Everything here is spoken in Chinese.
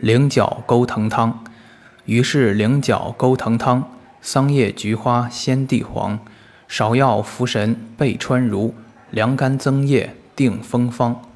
菱角钩藤汤。于是菱角钩藤汤，桑叶菊花鲜地黄，芍药茯神备川如，凉肝增液定风方。